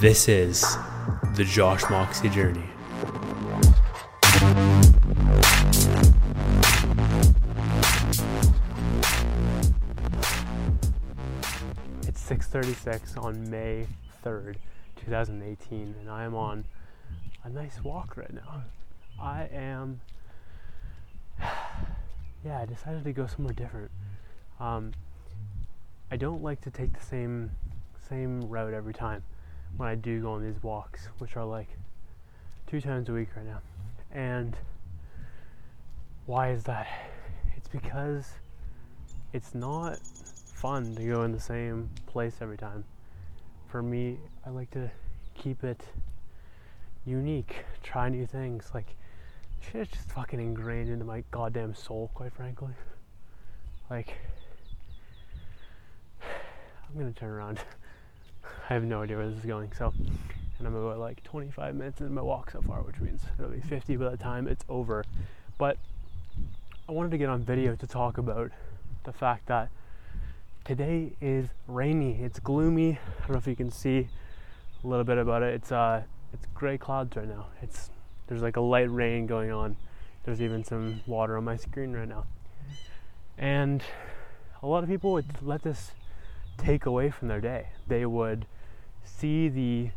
This is the Josh Moxie journey. It's 6:36 on May 3rd, 2018, and I am on a nice walk right now. I am yeah, I decided to go somewhere different. Um, I don't like to take the same same route every time when I do go on these walks, which are like two times a week right now. And why is that? It's because it's not fun to go in the same place every time. For me, I like to keep it unique, try new things. Like, shit is just fucking ingrained into my goddamn soul, quite frankly. Like, I'm gonna turn around. I have no idea where this is going. So, and I'm about like 25 minutes into my walk so far, which means it'll be 50 by the time it's over. But I wanted to get on video to talk about the fact that today is rainy. It's gloomy. I don't know if you can see a little bit about it. It's uh, it's gray clouds right now. It's there's like a light rain going on. There's even some water on my screen right now. And a lot of people would let this take away from their day. They would see the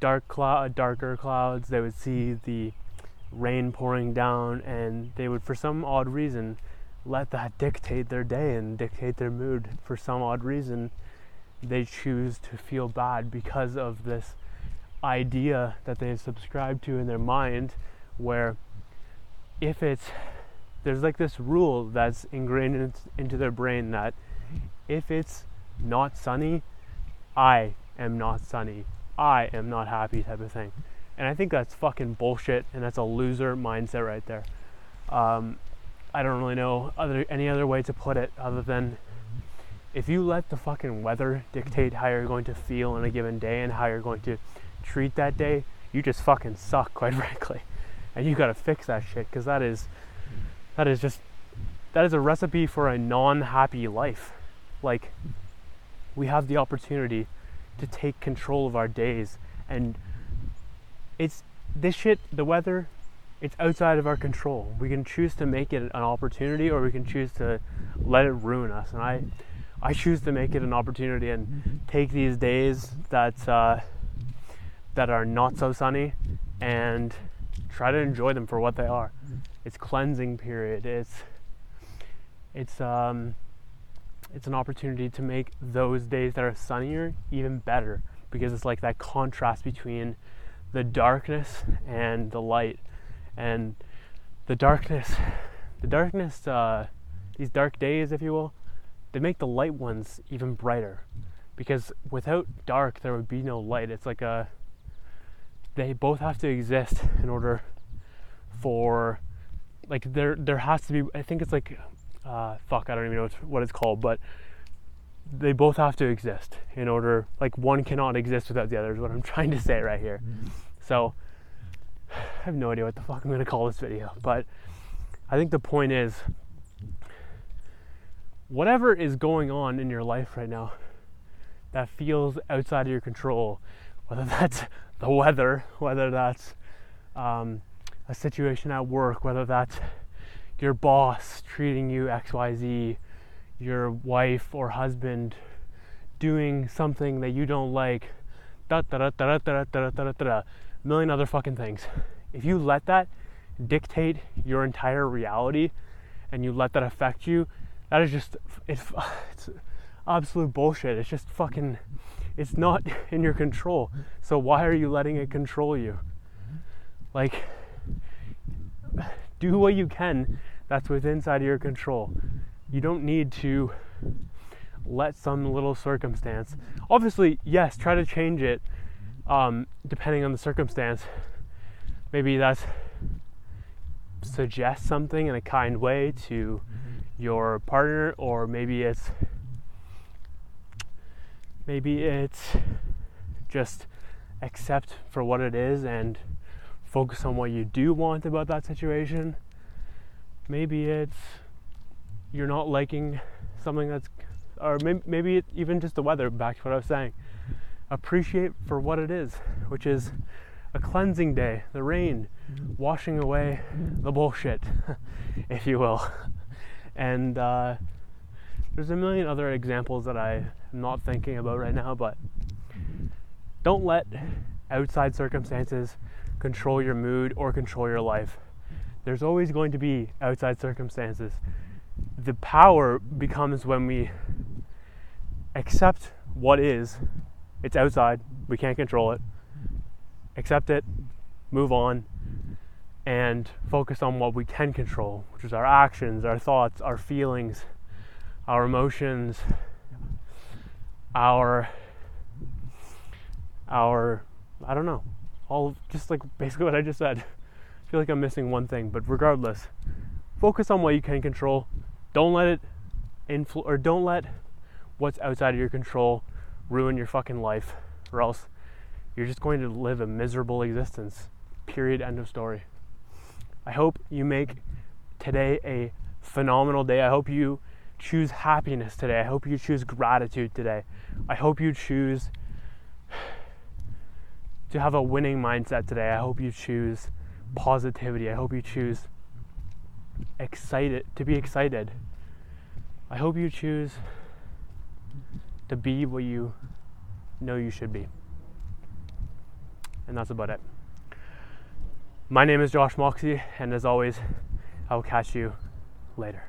dark cloud, uh, darker clouds. They would see the rain pouring down, and they would, for some odd reason, let that dictate their day and dictate their mood. For some odd reason, they choose to feel bad because of this idea that they subscribe to in their mind, where if it's there's like this rule that's ingrained into their brain that if it's not sunny, I am not sunny. I am not happy type of thing. And I think that's fucking bullshit and that's a loser mindset right there. Um, I don't really know other any other way to put it other than if you let the fucking weather dictate how you're going to feel in a given day and how you're going to treat that day, you just fucking suck, quite frankly. And you gotta fix that shit because that is that is just that is a recipe for a non-happy life. Like we have the opportunity to take control of our days. And it's this shit the weather it's outside of our control. We can choose to make it an opportunity or we can choose to let it ruin us. And i i choose to make it an opportunity and take these days that uh, that are not so sunny and try to enjoy them for what they are. It's cleansing period. It's it's um it's an opportunity to make those days that are sunnier even better because it's like that contrast between the darkness and the light. And the darkness the darkness uh, these dark days if you will they make the light ones even brighter because without dark there would be no light. It's like a they both have to exist in order for like there there has to be i think it's like uh, fuck, I don't even know what it's called, but they both have to exist in order, like, one cannot exist without the other, is what I'm trying to say right here. So, I have no idea what the fuck I'm to call this video, but I think the point is whatever is going on in your life right now that feels outside of your control, whether that's the weather, whether that's um, a situation at work, whether that's your boss treating you XYZ, your wife or husband doing something that you don't like, da da da da da da da da da da, million other fucking things. If you let that dictate your entire reality and you let that affect you, that is just it's, it's absolute bullshit. It's just fucking it's not in your control. So why are you letting it control you? Like do what you can that's within inside of your control. You don't need to let some little circumstance. Obviously, yes, try to change it um, depending on the circumstance. Maybe that's suggest something in a kind way to your partner, or maybe it's maybe it's just accept for what it is and focus on what you do want about that situation. Maybe it's you're not liking something that's, or maybe, maybe even just the weather, back to what I was saying. appreciate for what it is, which is a cleansing day, the rain, washing away the bullshit, if you will. And uh, there's a million other examples that I'm not thinking about right now, but don't let outside circumstances control your mood or control your life. There's always going to be outside circumstances. The power becomes when we accept what is. It's outside, we can't control it. Accept it, move on, and focus on what we can control, which is our actions, our thoughts, our feelings, our emotions, our our I don't know, all just like basically what I just said. I feel like I'm missing one thing, but regardless, focus on what you can control. Don't let it influ or don't let what's outside of your control ruin your fucking life, or else you're just going to live a miserable existence. Period. End of story. I hope you make today a phenomenal day. I hope you choose happiness today. I hope you choose gratitude today. I hope you choose to have a winning mindset today. I hope you choose positivity. I hope you choose excited to be excited. I hope you choose to be what you know you should be. And that's about it. My name is Josh Moxie, and as always, I will catch you later.